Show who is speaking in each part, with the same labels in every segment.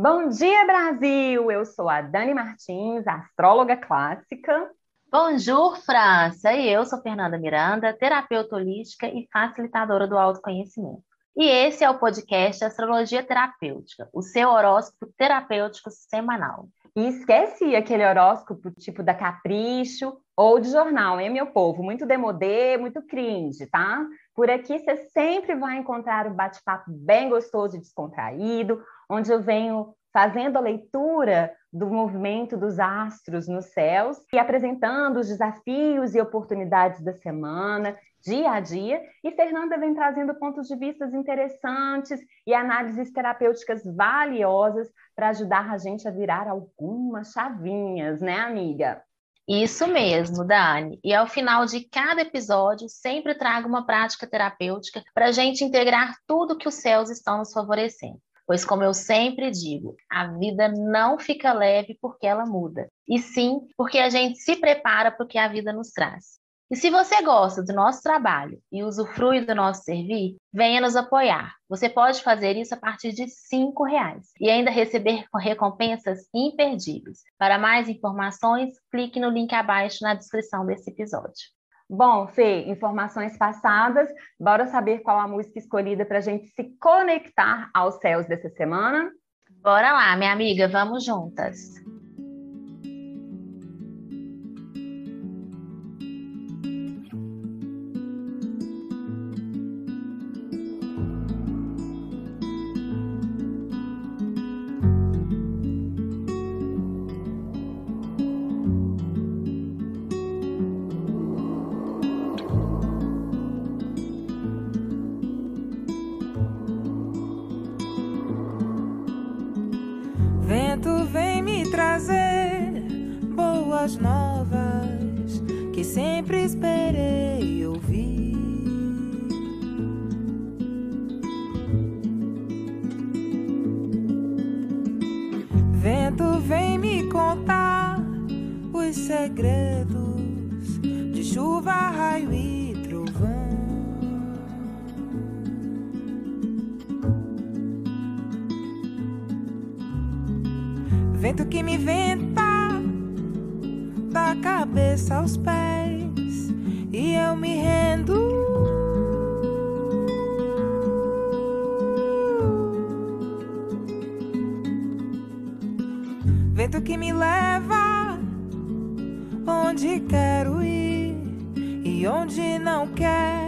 Speaker 1: Bom dia, Brasil! Eu sou a Dani Martins, astróloga clássica.
Speaker 2: Bonjour, França! E eu sou Fernanda Miranda, terapeuta holística e facilitadora do autoconhecimento. E esse é o podcast Astrologia Terapêutica, o seu horóscopo terapêutico semanal.
Speaker 1: E esquece aquele horóscopo tipo da Capricho ou de jornal, hein, meu povo? Muito demodê, muito cringe, tá? Por aqui você sempre vai encontrar um bate-papo bem gostoso e descontraído, onde eu venho fazendo a leitura do movimento dos astros nos céus e apresentando os desafios e oportunidades da semana, dia a dia. E Fernanda vem trazendo pontos de vista interessantes e análises terapêuticas valiosas para ajudar a gente a virar algumas chavinhas, né, amiga?
Speaker 2: Isso mesmo, Dani. E ao final de cada episódio, sempre trago uma prática terapêutica para a gente integrar tudo que os céus estão nos favorecendo. Pois, como eu sempre digo, a vida não fica leve porque ela muda, e sim porque a gente se prepara para o que a vida nos traz. E se você gosta do nosso trabalho e usufrui do nosso servir, venha nos apoiar. Você pode fazer isso a partir de R$ reais e ainda receber recompensas imperdíveis. Para mais informações, clique no link abaixo na descrição desse episódio.
Speaker 1: Bom, Fê, informações passadas, bora saber qual a música escolhida para a gente se conectar aos céus dessa semana?
Speaker 2: Bora lá, minha amiga, vamos juntas.
Speaker 3: Vento que me venta da cabeça aos pés e eu me rendo. Vento que me leva onde quero ir e onde não quero.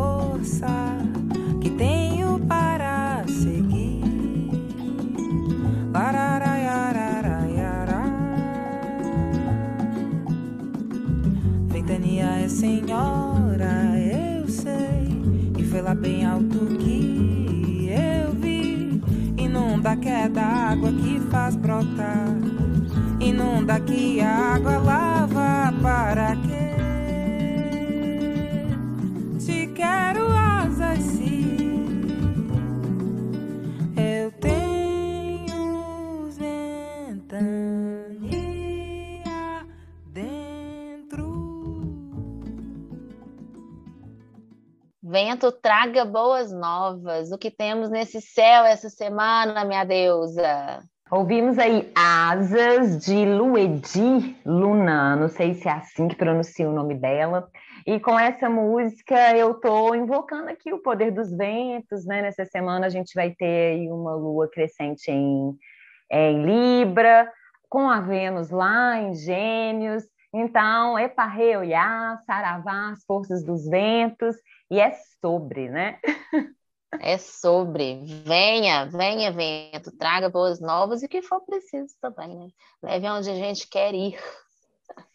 Speaker 2: senhora,
Speaker 3: eu sei. E foi lá bem alto que eu vi. Inunda que é da água que faz brotar. Inunda que a água lava para que
Speaker 2: traga boas novas. O que temos nesse céu essa semana, minha deusa?
Speaker 1: Ouvimos aí Asas de Luedi Luna, não sei se é assim que pronuncia o nome dela. E com essa música eu estou invocando aqui o poder dos ventos, né? Nessa semana a gente vai ter aí uma lua crescente em, em Libra, com a Vênus lá em Gêmeos, Então, eparreuiá, saravá, as forças dos ventos, e é sobre, né?
Speaker 2: É sobre. Venha, venha, vento, traga boas novas e o que for preciso também, né? Leve onde a gente quer ir.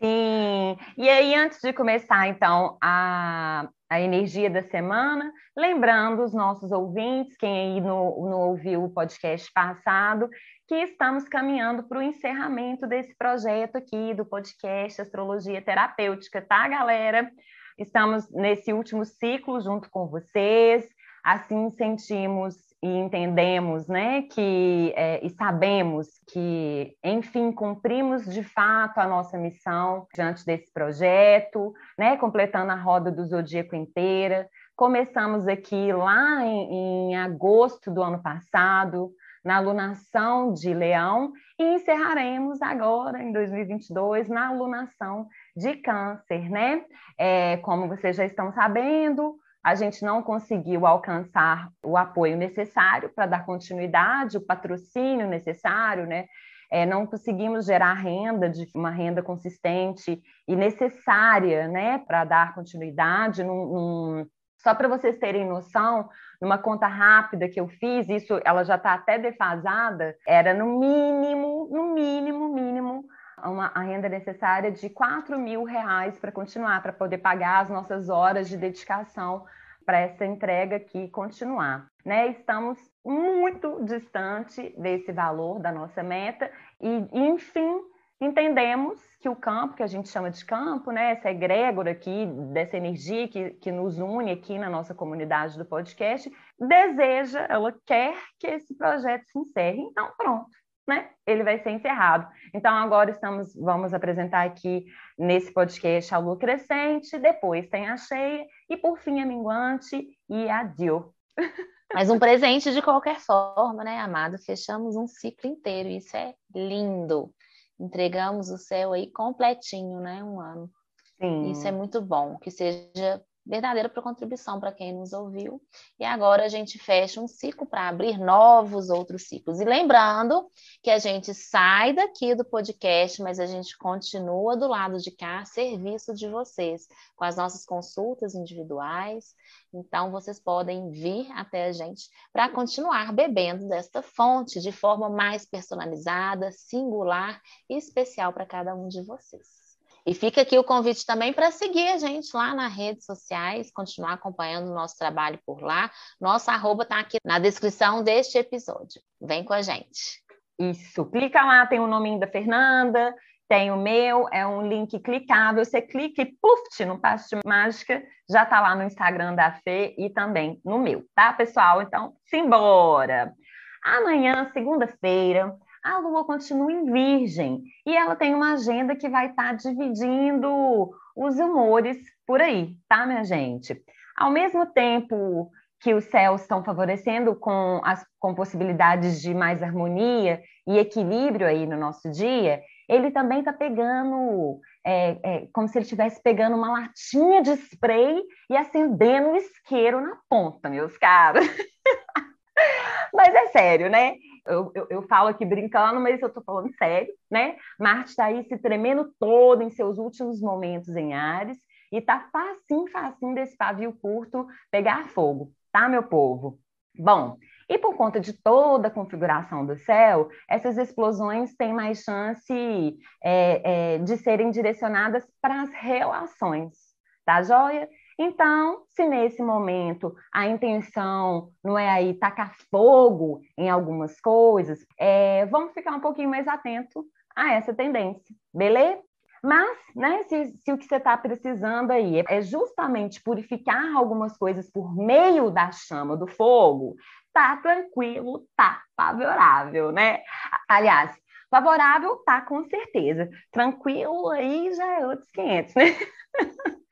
Speaker 1: Sim. E aí, antes de começar, então, a, a energia da semana, lembrando os nossos ouvintes, quem aí não, não ouviu o podcast passado, que estamos caminhando para o encerramento desse projeto aqui do podcast Astrologia Terapêutica, tá, galera? Estamos nesse último ciclo junto com vocês, assim sentimos e entendemos, né, que é, e sabemos que, enfim, cumprimos de fato a nossa missão diante desse projeto, né, completando a roda do zodíaco inteira. Começamos aqui lá em, em agosto do ano passado, na alunação de Leão, e encerraremos agora, em 2022, na alunação de Câncer, né? É, como vocês já estão sabendo, a gente não conseguiu alcançar o apoio necessário para dar continuidade, o patrocínio necessário, né? É, não conseguimos gerar renda, de uma renda consistente e necessária, né, para dar continuidade. Num, num... Só para vocês terem noção, numa conta rápida que eu fiz, isso ela já está até defasada, era no mínimo, no mínimo, mínimo, uma, a renda necessária de 4 mil reais para continuar, para poder pagar as nossas horas de dedicação para essa entrega aqui continuar. Né? Estamos muito distante desse valor da nossa meta e, enfim, entendemos que o campo, que a gente chama de campo, né, essa egrégora aqui, dessa energia que, que nos une aqui na nossa comunidade do podcast, deseja, ela quer que esse projeto se encerre. Então, pronto, né? Ele vai ser encerrado. Então, agora estamos, vamos apresentar aqui nesse podcast a lua crescente, depois tem a cheia, e por fim a minguante e adiós.
Speaker 2: Mas um presente de qualquer forma, né, amado? Fechamos um ciclo inteiro, isso é lindo. Entregamos o céu aí completinho, né? Um ano. Sim. Isso é muito bom, que seja verdadeira contribuição para quem nos ouviu. E agora a gente fecha um ciclo para abrir novos outros ciclos. E lembrando que a gente sai daqui do podcast, mas a gente continua do lado de cá, a serviço de vocês, com as nossas consultas individuais. Então, vocês podem vir até a gente para continuar bebendo desta fonte de forma mais personalizada, singular e especial para cada um de vocês. E fica aqui o convite também para seguir a gente lá nas redes sociais, continuar acompanhando o nosso trabalho por lá. Nossa arroba está aqui na descrição deste episódio. Vem com a gente.
Speaker 1: Isso, clica lá, tem o nominho da Fernanda, tem o meu, é um link clicável. Você clica e puf, no passe de mágica, já está lá no Instagram da Fê e também no meu, tá, pessoal? Então, simbora! Amanhã, segunda-feira, a Lua continua em Virgem e ela tem uma agenda que vai estar tá dividindo os humores por aí, tá, minha gente? Ao mesmo tempo que os céus estão favorecendo com as com possibilidades de mais harmonia e equilíbrio aí no nosso dia, ele também está pegando, é, é, como se ele estivesse pegando uma latinha de spray e acendendo um isqueiro na ponta, meus caros. Mas é sério, né? Eu, eu, eu, falo aqui brincando, mas eu estou falando sério, né? Marte está aí se tremendo todo em seus últimos momentos em Ares e tá facinho, facinho desse pavio curto pegar fogo, tá, meu povo? Bom, e por conta de toda a configuração do céu, essas explosões têm mais chance é, é, de serem direcionadas para as relações, tá joia? Então, se nesse momento a intenção não é aí tacar fogo em algumas coisas, é, vamos ficar um pouquinho mais atento a essa tendência, beleza? Mas, né, se, se o que você está precisando aí é justamente purificar algumas coisas por meio da chama do fogo, tá tranquilo, tá favorável, né? Aliás, favorável tá com certeza. Tranquilo aí já é outros 500, né?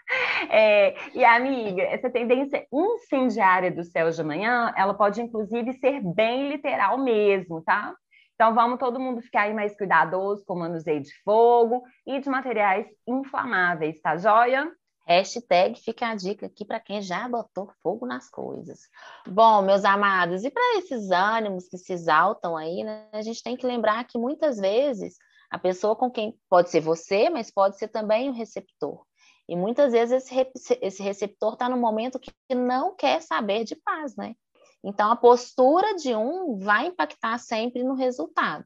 Speaker 1: É, e amiga, essa tendência incendiária do céu de amanhã, ela pode inclusive ser bem literal mesmo, tá? Então vamos todo mundo ficar aí mais cuidadoso com o manuseio de fogo e de materiais inflamáveis, tá joia?
Speaker 2: Hashtag fica a dica aqui para quem já botou fogo nas coisas. Bom, meus amados, e para esses ânimos que se exaltam aí, né, a gente tem que lembrar que muitas vezes A pessoa com quem pode ser você, mas pode ser também o receptor. E muitas vezes esse, esse receptor está no momento que não quer saber de paz, né? Então a postura de um vai impactar sempre no resultado.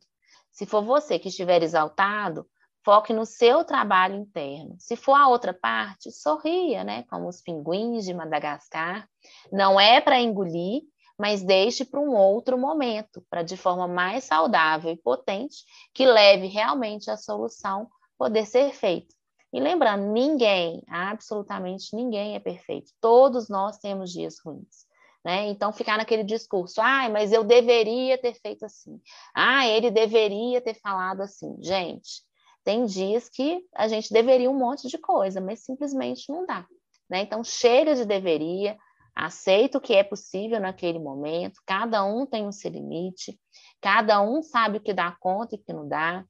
Speaker 2: Se for você que estiver exaltado, foque no seu trabalho interno. Se for a outra parte, sorria, né? Como os pinguins de Madagascar. Não é para engolir, mas deixe para um outro momento, para de forma mais saudável e potente, que leve realmente a solução poder ser feita. E lembrando, ninguém, absolutamente ninguém é perfeito. Todos nós temos dias ruins. Né? Então, ficar naquele discurso, ah, mas eu deveria ter feito assim. Ah, ele deveria ter falado assim. Gente, tem dias que a gente deveria um monte de coisa, mas simplesmente não dá. Né? Então, chega de deveria, aceita o que é possível naquele momento, cada um tem o seu limite, cada um sabe o que dá conta e o que não dá.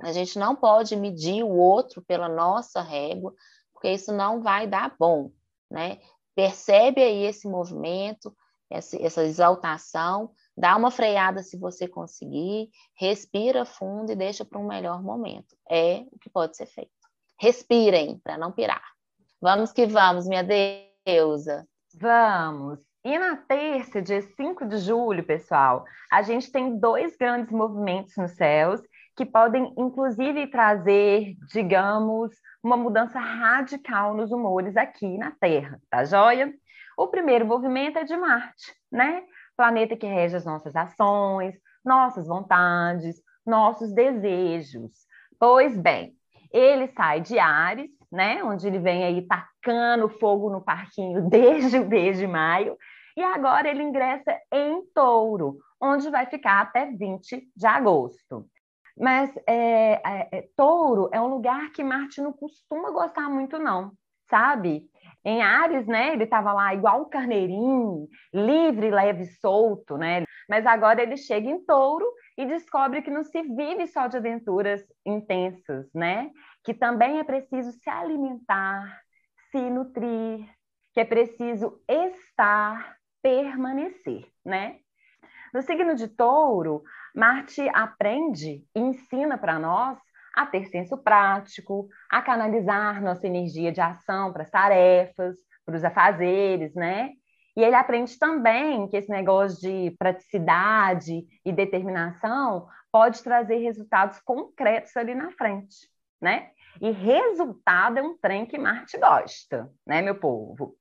Speaker 2: A gente não pode medir o outro pela nossa régua, porque isso não vai dar bom, né? Percebe aí esse movimento, essa, essa exaltação, dá uma freada se você conseguir, respira fundo e deixa para um melhor momento. É o que pode ser feito. Respirem para não pirar. Vamos que vamos, minha deusa.
Speaker 1: Vamos! E na terça, dia 5 de julho, pessoal, a gente tem dois grandes movimentos nos céus que podem, inclusive, trazer, digamos, uma mudança radical nos humores aqui na Terra, tá joia? O primeiro movimento é de Marte, né? Planeta que rege as nossas ações, nossas vontades, nossos desejos. Pois bem, ele sai de Ares, né? Onde ele vem aí tacando fogo no parquinho desde o mês de maio, e agora ele ingressa em Touro, onde vai ficar até 20 de agosto. Mas é, é, é, touro é um lugar que Marte não costuma gostar muito, não, sabe? Em Ares, né, ele estava lá igual um carneirinho, livre, leve, solto, né? Mas agora ele chega em touro e descobre que não se vive só de aventuras intensas, né? Que também é preciso se alimentar, se nutrir, que é preciso estar, permanecer, né? No signo de touro, Marte aprende e ensina para nós a ter senso prático, a canalizar nossa energia de ação para as tarefas, para os afazeres, né? E ele aprende também que esse negócio de praticidade e determinação pode trazer resultados concretos ali na frente, né? E resultado é um trem que Marte gosta, né, meu povo?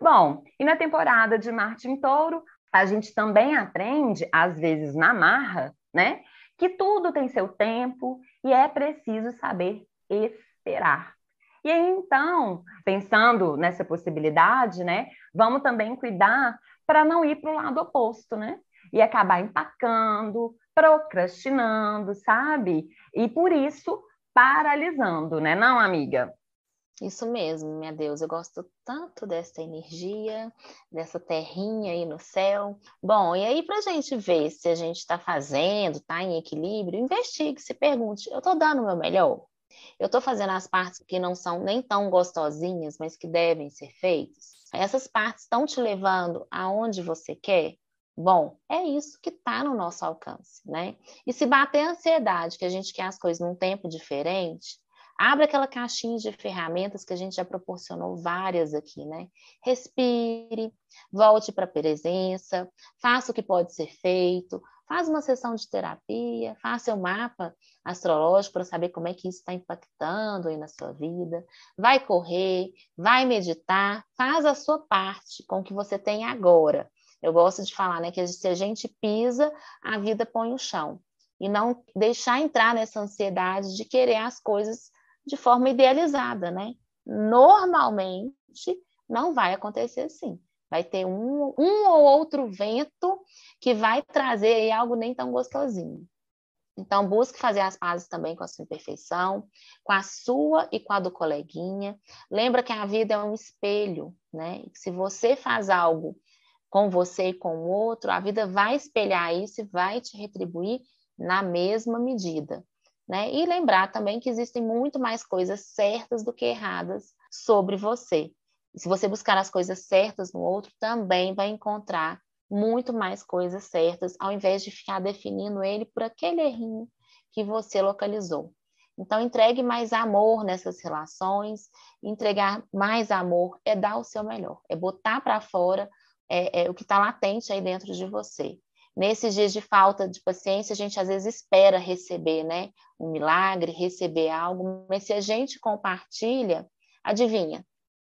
Speaker 1: Bom, e na temporada de Marte em Touro, a gente também aprende, às vezes na marra, né? Que tudo tem seu tempo e é preciso saber esperar. E aí, então, pensando nessa possibilidade, né? Vamos também cuidar para não ir para o lado oposto, né? E acabar empacando, procrastinando, sabe? E por isso paralisando, né, não, amiga?
Speaker 2: Isso mesmo, minha Deus, eu gosto tanto dessa energia, dessa terrinha aí no céu. Bom, e aí para a gente ver se a gente está fazendo, está em equilíbrio, investigue, se pergunte: eu estou dando o meu melhor? Eu estou fazendo as partes que não são nem tão gostosinhas, mas que devem ser feitas? Essas partes estão te levando aonde você quer? Bom, é isso que está no nosso alcance, né? E se bater a ansiedade, que a gente quer as coisas num tempo diferente, Abre aquela caixinha de ferramentas que a gente já proporcionou várias aqui, né? Respire, volte para a presença, faça o que pode ser feito, faz uma sessão de terapia, faça o mapa astrológico para saber como é que isso está impactando aí na sua vida. Vai correr, vai meditar, faz a sua parte com o que você tem agora. Eu gosto de falar, né, que se a gente pisa, a vida põe o chão. E não deixar entrar nessa ansiedade de querer as coisas de forma idealizada, né? Normalmente não vai acontecer assim. Vai ter um, um ou outro vento que vai trazer algo nem tão gostosinho. Então, busque fazer as pazes também com a sua imperfeição, com a sua e com a do coleguinha. Lembra que a vida é um espelho, né? se você faz algo com você e com o outro, a vida vai espelhar isso e vai te retribuir na mesma medida. Né? E lembrar também que existem muito mais coisas certas do que erradas sobre você. Se você buscar as coisas certas no outro, também vai encontrar muito mais coisas certas, ao invés de ficar definindo ele por aquele errinho que você localizou. Então, entregue mais amor nessas relações. Entregar mais amor é dar o seu melhor, é botar para fora é, é, o que está latente aí dentro de você. Nesses dias de falta de paciência, a gente às vezes espera receber, né? Um milagre, receber algo, mas se a gente compartilha, adivinha,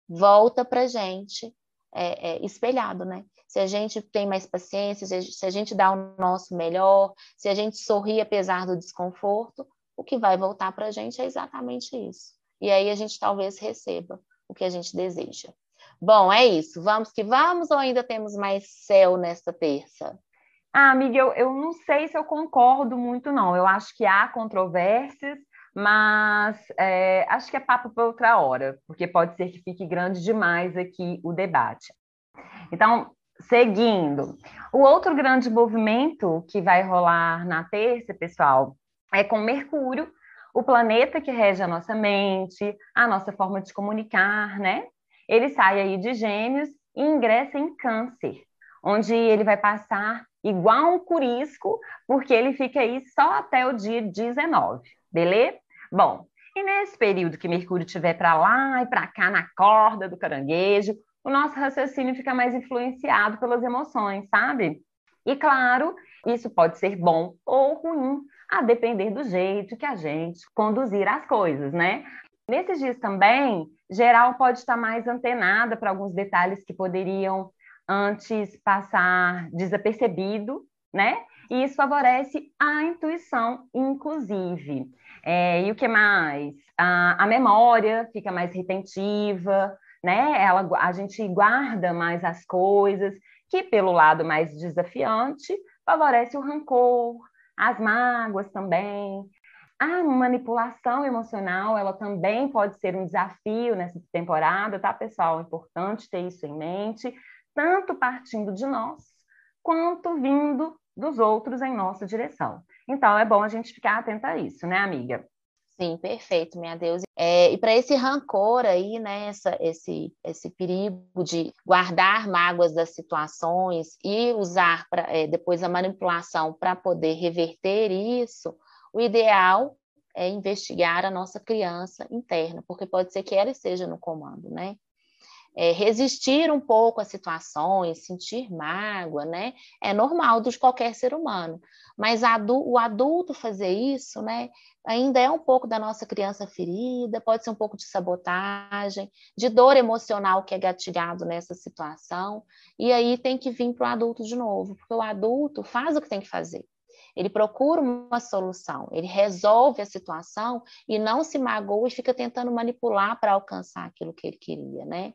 Speaker 2: volta para gente é, é, espelhado, né? Se a gente tem mais paciência, se a gente dá o nosso melhor, se a gente sorri apesar do desconforto, o que vai voltar para a gente é exatamente isso. E aí a gente talvez receba o que a gente deseja. Bom, é isso. Vamos que vamos ou ainda temos mais céu nesta terça?
Speaker 1: Ah, amiga, eu, eu não sei se eu concordo muito, não. Eu acho que há controvérsias, mas é, acho que é papo para outra hora, porque pode ser que fique grande demais aqui o debate. Então, seguindo. O outro grande movimento que vai rolar na terça, pessoal, é com Mercúrio, o planeta que rege a nossa mente, a nossa forma de comunicar, né? Ele sai aí de Gêmeos e ingressa em Câncer, onde ele vai passar igual um curisco, porque ele fica aí só até o dia 19, beleza? Bom, e nesse período que Mercúrio estiver para lá e para cá na corda do caranguejo, o nosso raciocínio fica mais influenciado pelas emoções, sabe? E claro, isso pode ser bom ou ruim, a depender do jeito que a gente conduzir as coisas, né? Nesses dias também, geral pode estar mais antenada para alguns detalhes que poderiam antes passar desapercebido, né? E isso favorece a intuição, inclusive. É, e o que mais? A, a memória fica mais retentiva, né? Ela, a gente guarda mais as coisas, que pelo lado mais desafiante favorece o rancor, as mágoas também. A manipulação emocional, ela também pode ser um desafio nessa temporada, tá, pessoal? É importante ter isso em mente, tanto partindo de nós, quanto vindo dos outros em nossa direção. Então, é bom a gente ficar atenta a isso, né, amiga?
Speaker 2: Sim, perfeito, minha Deus. É, e para esse rancor aí, né, essa, esse, esse perigo de guardar mágoas das situações e usar pra, é, depois a manipulação para poder reverter isso, o ideal é investigar a nossa criança interna, porque pode ser que ela esteja no comando, né? É, resistir um pouco às situações, sentir mágoa, né? É normal de qualquer ser humano. Mas o adulto fazer isso, né? Ainda é um pouco da nossa criança ferida, pode ser um pouco de sabotagem, de dor emocional que é gatilhado nessa situação. E aí tem que vir para o adulto de novo, porque o adulto faz o que tem que fazer. Ele procura uma solução, ele resolve a situação e não se magoa e fica tentando manipular para alcançar aquilo que ele queria, né?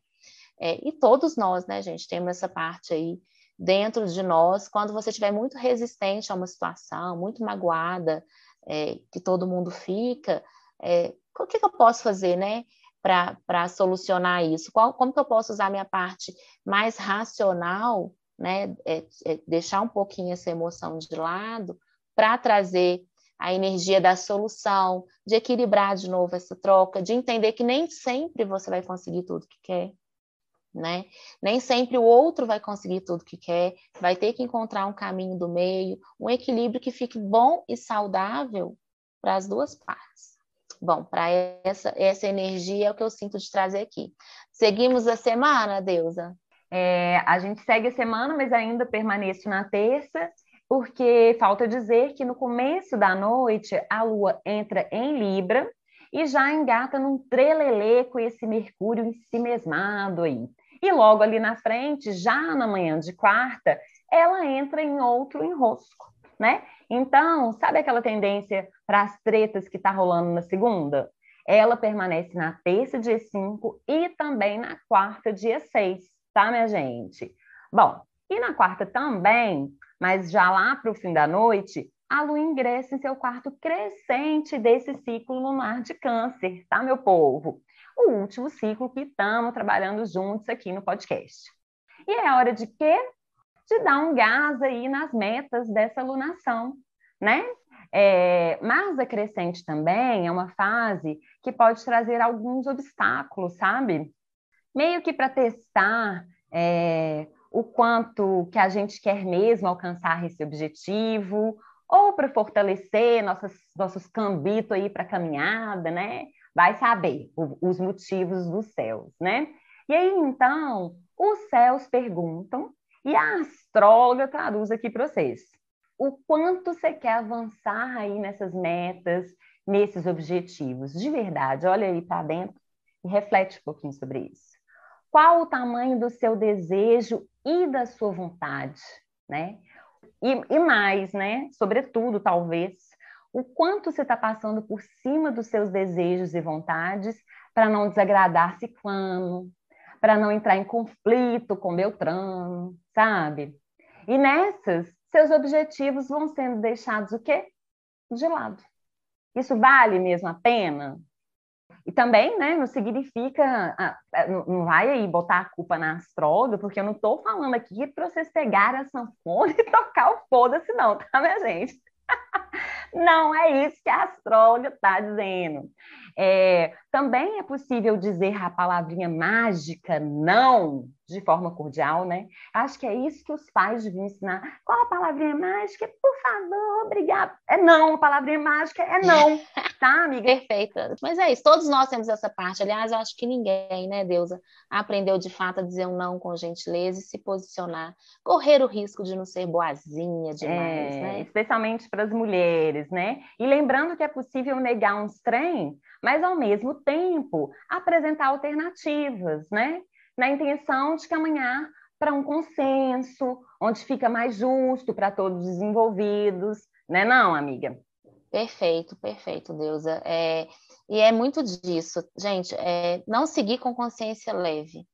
Speaker 2: É, e todos nós, né, gente, temos essa parte aí dentro de nós. Quando você estiver muito resistente a uma situação, muito magoada, é, que todo mundo fica, é, o que, que, eu posso fazer, né, para solucionar isso? Qual, como que eu posso usar minha parte mais racional, né, é, é, deixar um pouquinho essa emoção de lado, para trazer a energia da solução, de equilibrar de novo essa troca, de entender que nem sempre você vai conseguir tudo que quer, né? Nem sempre o outro vai conseguir tudo que quer, vai ter que encontrar um caminho do meio, um equilíbrio que fique bom e saudável para as duas partes. Bom, para essa, essa energia é o que eu sinto de trazer aqui. Seguimos a semana, Deusa?
Speaker 1: É, a gente segue a semana, mas ainda permaneço na terça, porque falta dizer que no começo da noite a lua entra em Libra e já engata num trelelê com esse Mercúrio em si mesmado aí. E logo ali na frente, já na manhã de quarta, ela entra em outro enrosco, né? Então, sabe aquela tendência para as tretas que está rolando na segunda? Ela permanece na terça, dia 5, e também na quarta, dia 6, tá, minha gente? Bom, e na quarta também, mas já lá para o fim da noite, a lua ingressa em seu quarto crescente desse ciclo lunar de câncer, tá, meu povo? O último ciclo que estamos trabalhando juntos aqui no podcast. E é hora de quê? De dar um gás aí nas metas dessa lunação, né? É, mas a crescente também é uma fase que pode trazer alguns obstáculos, sabe? Meio que para testar é, o quanto que a gente quer mesmo alcançar esse objetivo, ou para fortalecer nossas, nossos cambitos aí para caminhada, né? Vai saber o, os motivos dos céus, né? E aí, então, os céus perguntam, e a astróloga traduz aqui para vocês. O quanto você quer avançar aí nessas metas, nesses objetivos, de verdade, olha aí para dentro e reflete um pouquinho sobre isso. Qual o tamanho do seu desejo e da sua vontade, né? E, e mais, né? Sobretudo, talvez, o quanto você está passando por cima dos seus desejos e vontades para não desagradar ciclano, para não entrar em conflito com Beltrano, sabe? E nessas, seus objetivos vão sendo deixados o quê? De lado. Isso vale mesmo a pena? E também, né, não significa, não vai aí botar a culpa na astróloga, porque eu não estou falando aqui para vocês pegarem a sanfona e tocar o foda-se não, tá, minha gente? Não é isso que a astróloga está dizendo. É, também é possível dizer a palavrinha mágica não de forma cordial, né? Acho que é isso que os pais deviam ensinar. Qual a palavrinha mágica? Por favor, obrigado. É não, a palavrinha mágica é não, tá, amiga?
Speaker 2: Perfeita. Mas é isso, todos nós temos essa parte. Aliás, eu acho que ninguém, né, Deusa, aprendeu de fato a dizer um não com gentileza e se posicionar. Correr o risco de não ser boazinha demais, é, né?
Speaker 1: Especialmente para as mulheres, né? E lembrando que é possível negar uns trem, mas ao mesmo tempo apresentar alternativas, né? Na intenção de caminhar para um consenso, onde fica mais justo para todos os envolvidos, né não, amiga?
Speaker 2: Perfeito, perfeito, Deusa. É, e é muito disso, gente, é, não seguir com consciência leve,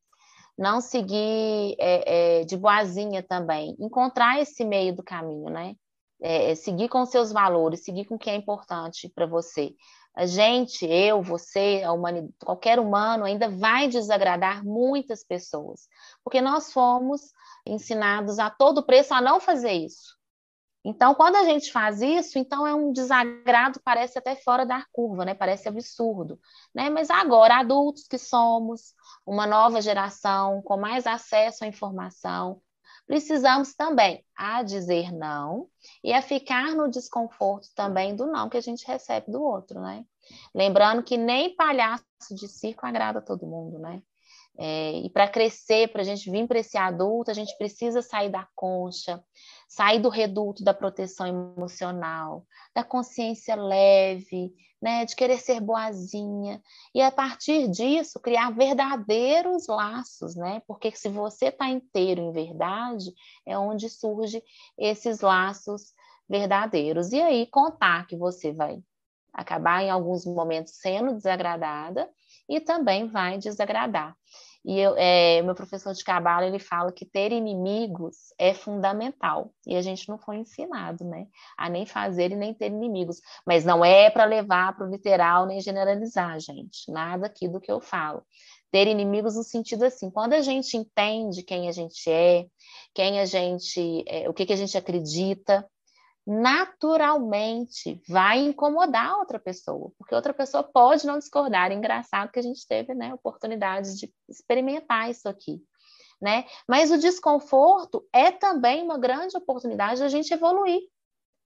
Speaker 2: não seguir é, é de boazinha também, encontrar esse meio do caminho, né? É, seguir com seus valores, seguir com o que é importante para você a gente, eu, você, qualquer humano ainda vai desagradar muitas pessoas, porque nós fomos ensinados a todo preço a não fazer isso. Então, quando a gente faz isso, então é um desagrado, parece até fora da curva, né? Parece absurdo, né? Mas agora, adultos que somos, uma nova geração com mais acesso à informação, precisamos também a dizer não e a ficar no desconforto também do não que a gente recebe do outro, né? Lembrando que nem palhaço de circo agrada todo mundo, né? É, e para crescer, para a gente vir para esse adulto, a gente precisa sair da concha, sair do reduto da proteção emocional, da consciência leve, né, de querer ser boazinha, e a partir disso criar verdadeiros laços, né? Porque se você está inteiro em verdade, é onde surge esses laços verdadeiros. E aí contar que você vai acabar em alguns momentos sendo desagradada e também vai desagradar. E eu, é, meu professor de cabala ele fala que ter inimigos é fundamental e a gente não foi ensinado, né, a nem fazer e nem ter inimigos. Mas não é para levar para o literal nem generalizar, gente. Nada aqui do que eu falo. Ter inimigos no sentido assim, quando a gente entende quem a gente é, quem a gente, é, o que, que a gente acredita, naturalmente vai incomodar outra pessoa, porque outra pessoa pode não discordar. Engraçado que a gente teve né, oportunidades de experimentar isso aqui. Né? Mas o desconforto é também uma grande oportunidade da gente evoluir.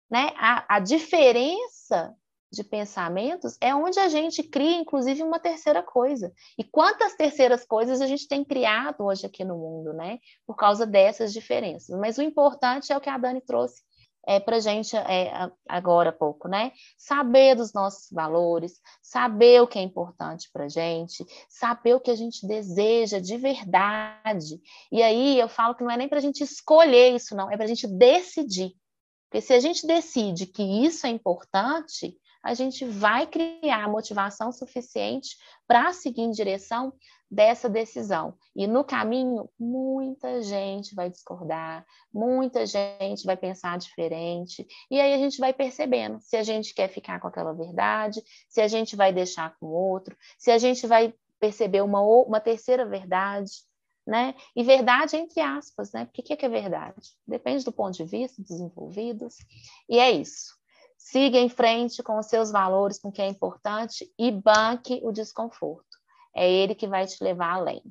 Speaker 2: Né? A, a diferença de pensamentos é onde a gente cria, inclusive, uma terceira coisa. E quantas terceiras coisas a gente tem criado hoje aqui no mundo, né? Por causa dessas diferenças. Mas o importante é o que a Dani trouxe é, para a gente é, agora há pouco, né? Saber dos nossos valores, saber o que é importante para a gente, saber o que a gente deseja de verdade. E aí eu falo que não é nem para a gente escolher isso, não, é para a gente decidir. Porque se a gente decide que isso é importante, a gente vai criar motivação suficiente para seguir em direção dessa decisão. E no caminho, muita gente vai discordar, muita gente vai pensar diferente, e aí a gente vai percebendo se a gente quer ficar com aquela verdade, se a gente vai deixar com outro, se a gente vai perceber uma, uma terceira verdade. Né? E verdade entre aspas, né? Porque o que é verdade? Depende do ponto de vista dos envolvidos. E é isso. Siga em frente com os seus valores, com o que é importante e banque o desconforto. É ele que vai te levar além.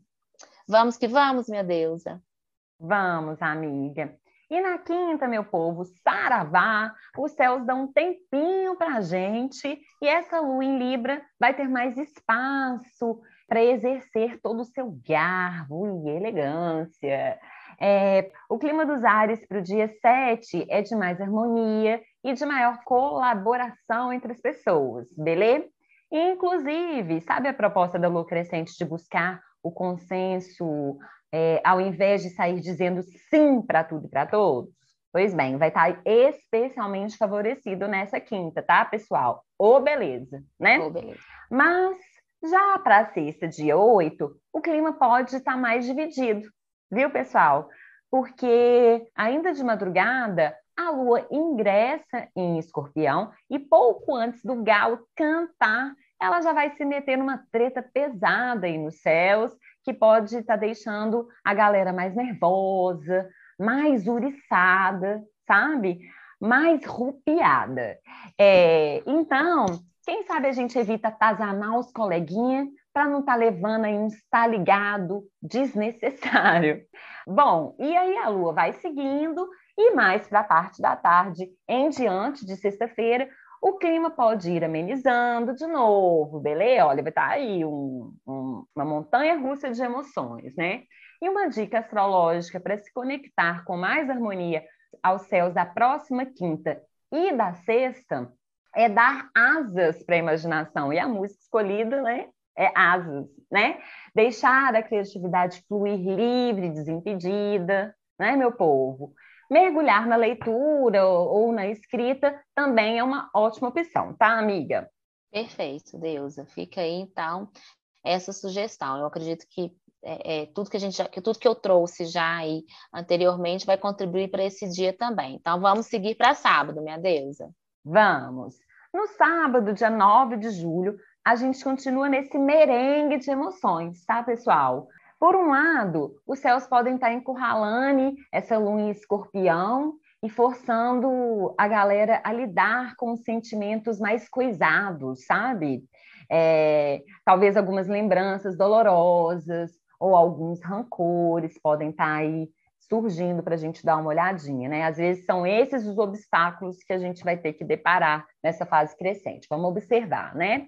Speaker 2: Vamos que vamos, minha deusa.
Speaker 1: Vamos, amiga. E na quinta, meu povo, saravá, os céus dão um tempinho para a gente e essa lua em Libra vai ter mais espaço para exercer todo o seu garbo e elegância. É, o clima dos ares para o dia 7 é de mais harmonia e de maior colaboração entre as pessoas, beleza? Inclusive, sabe a proposta da lua crescente de buscar o consenso é, ao invés de sair dizendo sim para tudo e para todos? Pois bem, vai estar especialmente favorecido nessa quinta, tá, pessoal? Ô, beleza, né?
Speaker 2: Ô, beleza.
Speaker 1: Mas já para a sexta, dia 8, o clima pode estar mais dividido, viu, pessoal? Porque ainda de madrugada, a lua ingressa em escorpião e pouco antes do galo cantar, ela já vai se meter numa treta pesada aí nos céus, que pode estar tá deixando a galera mais nervosa, mais uriçada, sabe? Mais rupiada. É, então, quem sabe a gente evita atazanar os coleguinhas para não estar tá levando aí um está ligado desnecessário. Bom, e aí a lua vai seguindo e mais para a parte da tarde, em diante de sexta-feira, o clima pode ir amenizando de novo, beleza? Olha, vai estar tá aí um, um, uma montanha russa de emoções, né? E uma dica astrológica para se conectar com mais harmonia aos céus da próxima quinta e da sexta é dar asas para a imaginação. E a música escolhida, né? É asas, né? Deixar a criatividade fluir livre, desimpedida, né, meu povo? Mergulhar na leitura ou na escrita também é uma ótima opção, tá, amiga?
Speaker 2: Perfeito, Deusa. Fica aí, então, essa sugestão. Eu acredito que é, é, tudo que a gente já, que tudo que eu trouxe já aí anteriormente vai contribuir para esse dia também. Então vamos seguir para sábado, minha deusa.
Speaker 1: Vamos. No sábado, dia 9 de julho, a gente continua nesse merengue de emoções, tá, pessoal? Por um lado, os céus podem estar encurralando essa lua em escorpião e forçando a galera a lidar com sentimentos mais coisados, sabe? É, talvez algumas lembranças dolorosas ou alguns rancores podem estar aí surgindo para a gente dar uma olhadinha, né? Às vezes são esses os obstáculos que a gente vai ter que deparar nessa fase crescente. Vamos observar, né?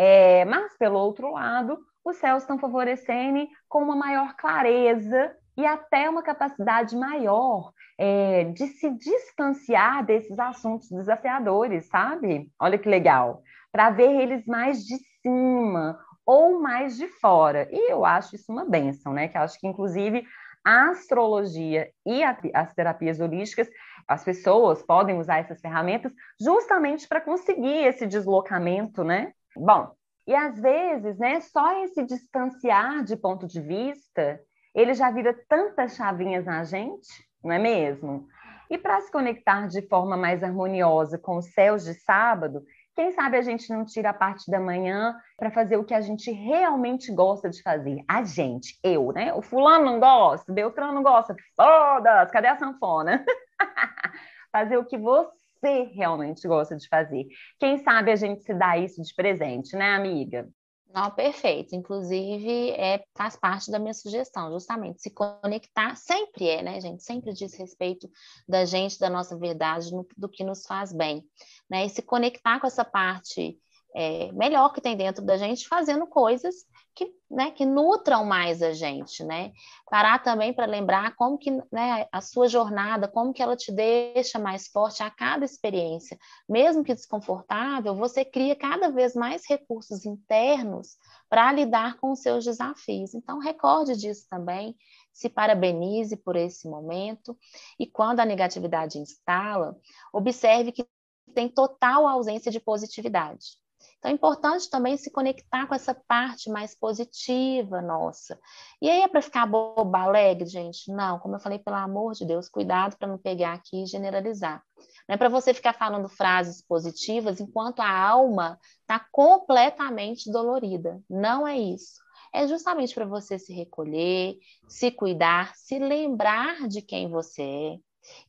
Speaker 1: É, mas, pelo outro lado, os céus estão favorecendo com uma maior clareza e até uma capacidade maior é, de se distanciar desses assuntos desafiadores, sabe? Olha que legal. Para ver eles mais de cima ou mais de fora. E eu acho isso uma benção, né? Que acho que, inclusive, a astrologia e a, as terapias holísticas, as pessoas podem usar essas ferramentas justamente para conseguir esse deslocamento, né? Bom, e às vezes, né, só esse distanciar de ponto de vista, ele já vira tantas chavinhas na gente, não é mesmo? E para se conectar de forma mais harmoniosa com os céus de sábado, quem sabe a gente não tira a parte da manhã para fazer o que a gente realmente gosta de fazer? A gente, eu, né? O fulano não gosta, o Beltrano não gosta, foda-se, cadê a sanfona? fazer o que você você realmente gosta de fazer. Quem sabe a gente se dá isso de presente, né, amiga?
Speaker 2: Não, perfeito. Inclusive, é, faz parte da minha sugestão, justamente. Se conectar sempre é, né, gente? Sempre diz respeito da gente, da nossa verdade, no, do que nos faz bem. Né? E se conectar com essa parte é, melhor que tem dentro da gente, fazendo coisas que, né, que nutram mais a gente, né? Parar também para lembrar como que né, a sua jornada, como que ela te deixa mais forte a cada experiência. Mesmo que desconfortável, você cria cada vez mais recursos internos para lidar com os seus desafios. Então, recorde disso também, se parabenize por esse momento e quando a negatividade instala, observe que tem total ausência de positividade. Então, é importante também se conectar com essa parte mais positiva nossa. E aí é para ficar boba, alegre, gente? Não, como eu falei, pelo amor de Deus, cuidado para não pegar aqui e generalizar. Não é para você ficar falando frases positivas enquanto a alma está completamente dolorida. Não é isso. É justamente para você se recolher, se cuidar, se lembrar de quem você é,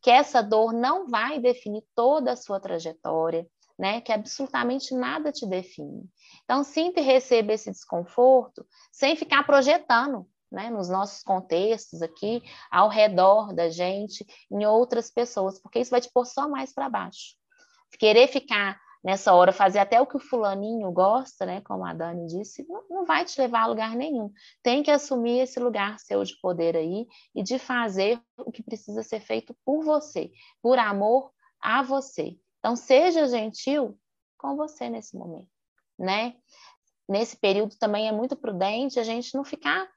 Speaker 2: que essa dor não vai definir toda a sua trajetória, né? Que absolutamente nada te define. Então, sinta e receba esse desconforto sem ficar projetando, né, nos nossos contextos aqui, ao redor da gente, em outras pessoas, porque isso vai te pôr só mais para baixo. Querer ficar nessa hora, fazer até o que o fulaninho gosta, né, como a Dani disse, não, não vai te levar a lugar nenhum. Tem que assumir esse lugar seu de poder aí e de fazer o que precisa ser feito por você, por amor a você. Então, seja gentil com você nesse momento, né? Nesse período também é muito prudente a gente não ficar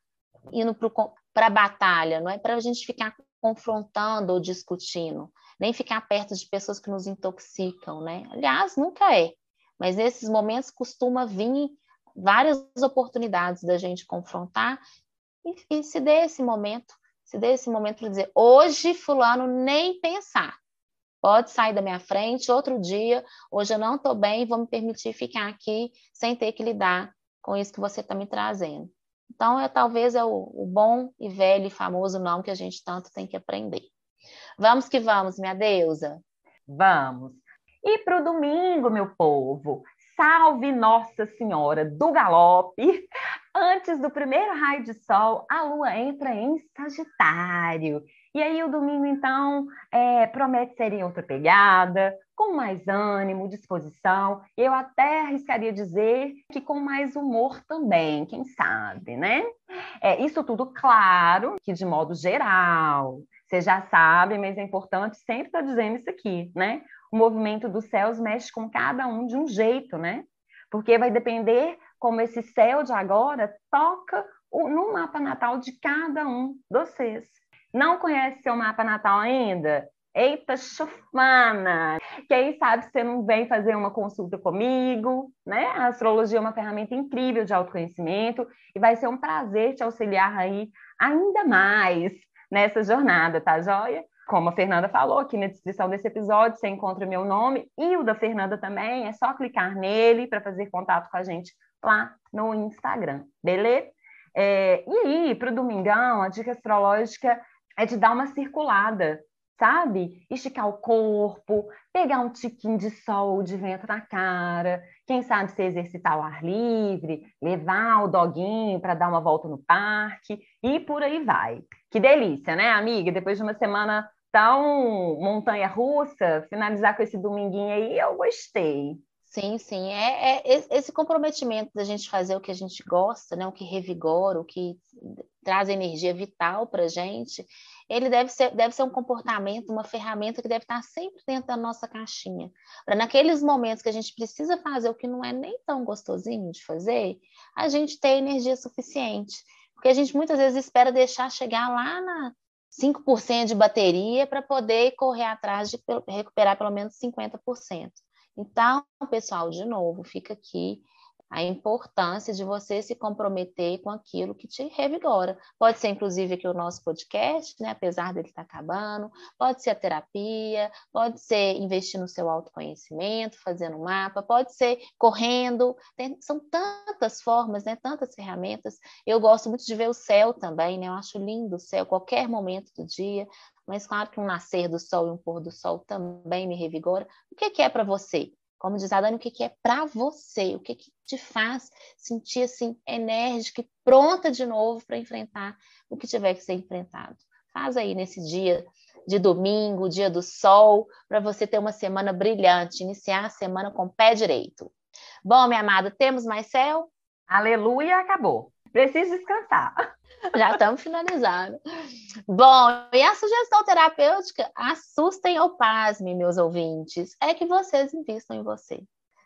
Speaker 2: indo para a batalha, não é para a gente ficar confrontando ou discutindo, nem ficar perto de pessoas que nos intoxicam, né? Aliás, nunca é, mas nesses momentos costuma vir várias oportunidades da gente confrontar e, e se dê esse momento, se dê esse momento para dizer, hoje fulano nem pensar, pode sair da minha frente, outro dia, hoje eu não estou bem, vou me permitir ficar aqui sem ter que lidar com isso que você está me trazendo. Então, é, talvez é o, o bom e velho e famoso não que a gente tanto tem que aprender. Vamos que vamos, minha deusa.
Speaker 1: Vamos. E para o domingo, meu povo, salve Nossa Senhora do Galope. Antes do primeiro raio de sol, a lua entra em Sagitário. E aí o domingo, então, é, promete ser em outra pegada, com mais ânimo, disposição. Eu até arriscaria dizer que com mais humor também, quem sabe, né? É, isso tudo, claro, que de modo geral. Você já sabe, mas é importante sempre estar dizendo isso aqui, né? O movimento dos céus mexe com cada um de um jeito, né? Porque vai depender como esse céu de agora toca no mapa natal de cada um de vocês. Não conhece seu mapa natal ainda? Eita, chufana! Quem sabe você não vem fazer uma consulta comigo, né? A astrologia é uma ferramenta incrível de autoconhecimento e vai ser um prazer te auxiliar aí ainda mais nessa jornada, tá joia? Como a Fernanda falou aqui na descrição desse episódio, você encontra o meu nome e o da Fernanda também. É só clicar nele para fazer contato com a gente lá no Instagram, beleza? É, e aí, para o domingão, a dica astrológica é de dar uma circulada, sabe? Esticar o corpo, pegar um tiquinho de sol, de vento na cara, quem sabe se exercitar ao ar livre, levar o doguinho para dar uma volta no parque e por aí vai. Que delícia, né, amiga? Depois de uma semana tão montanha russa, finalizar com esse dominguinho aí, eu gostei.
Speaker 2: Sim, sim. É, é, esse comprometimento da gente fazer o que a gente gosta, né? o que revigora, o que traz energia vital para a gente, ele deve ser, deve ser um comportamento, uma ferramenta que deve estar sempre dentro da nossa caixinha. Para naqueles momentos que a gente precisa fazer o que não é nem tão gostosinho de fazer, a gente ter energia suficiente. Porque a gente muitas vezes espera deixar chegar lá na 5% de bateria para poder correr atrás de recuperar pelo menos 50%. Então, pessoal, de novo, fica aqui a importância de você se comprometer com aquilo que te revigora. Pode ser, inclusive, aqui o nosso podcast, né? apesar dele estar acabando, pode ser a terapia, pode ser investir no seu autoconhecimento, fazendo um mapa, pode ser correndo, Tem, são tantas formas, né? tantas ferramentas. Eu gosto muito de ver o céu também, né? eu acho lindo o céu, qualquer momento do dia, mas claro que um nascer do sol e um pôr do sol também me revigora. O que, que é para você? Como diz a Dani, o que, que é para você? O que, que te faz sentir assim enérgica e pronta de novo para enfrentar o que tiver que ser enfrentado? Faz aí nesse dia de domingo, dia do sol, para você ter uma semana brilhante, iniciar a semana com o pé direito. Bom, minha amada, temos mais céu?
Speaker 1: Aleluia, acabou. Preciso descansar.
Speaker 2: Já estamos finalizando. Bom, e a sugestão terapêutica, assustem ou pasmem, meus ouvintes, é que vocês invistam em você.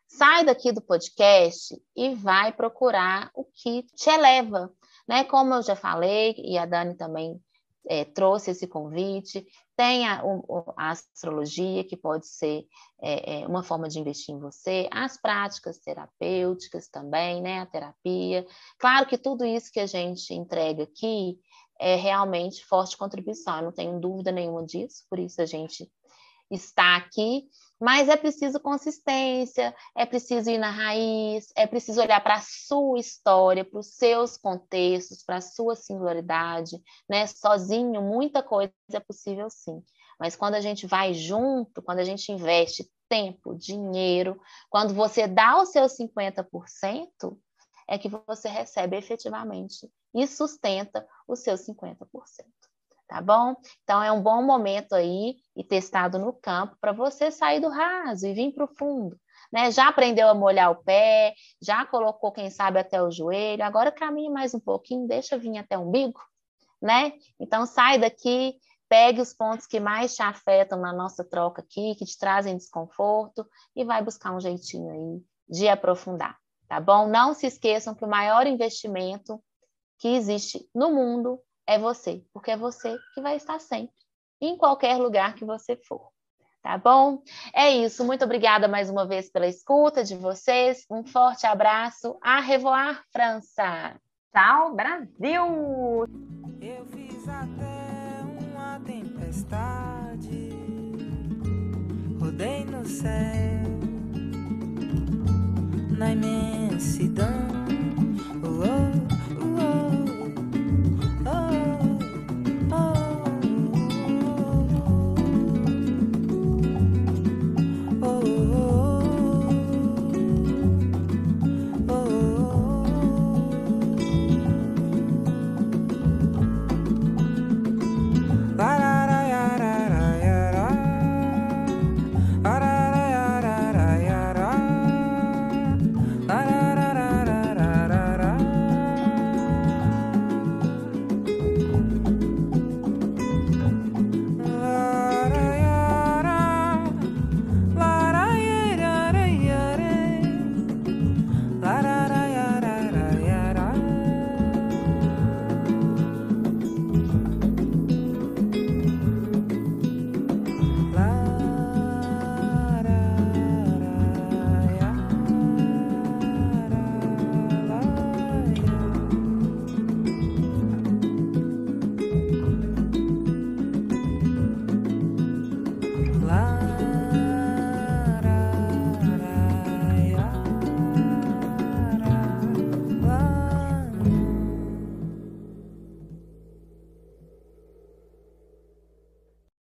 Speaker 2: Sai daqui do podcast e vai procurar o que te eleva. Né? Como eu já falei, e a Dani também é, trouxe esse convite, tem a, a, astrologia, que pode ser é, é, uma forma de investir em você, as práticas terapêuticas também, né? A terapia. Claro que tudo isso que a gente entrega aqui é realmente forte contribuição, eu não tenho dúvida nenhuma disso, por isso a gente está aqui mas é preciso consistência, é preciso ir na raiz, é preciso olhar para a sua história, para os seus contextos, para a sua singularidade, né? Sozinho, muita coisa é possível sim. Mas quando a gente vai junto, quando a gente investe tempo, dinheiro, quando você dá os seus 50%, é que você recebe efetivamente e sustenta os seus 50%. Tá bom? Então é um bom momento aí e testado no campo para você sair do raso e vir para o fundo. Né? Já aprendeu a molhar o pé, já colocou, quem sabe, até o joelho, agora caminhe mais um pouquinho, deixa vir até o umbigo, né? Então sai daqui, pegue os pontos que mais te afetam na nossa troca aqui, que te trazem desconforto, e vai buscar um jeitinho aí de aprofundar, tá bom? Não se esqueçam que o maior investimento que existe no mundo é você, porque é você que vai estar sempre, em qualquer lugar que você for. Tá bom? É isso. Muito obrigada mais uma vez pela escuta de vocês. Um forte abraço. A revoar, França.
Speaker 1: Tchau, Brasil!
Speaker 3: Eu fiz até uma tempestade, rodei no céu, na imensidão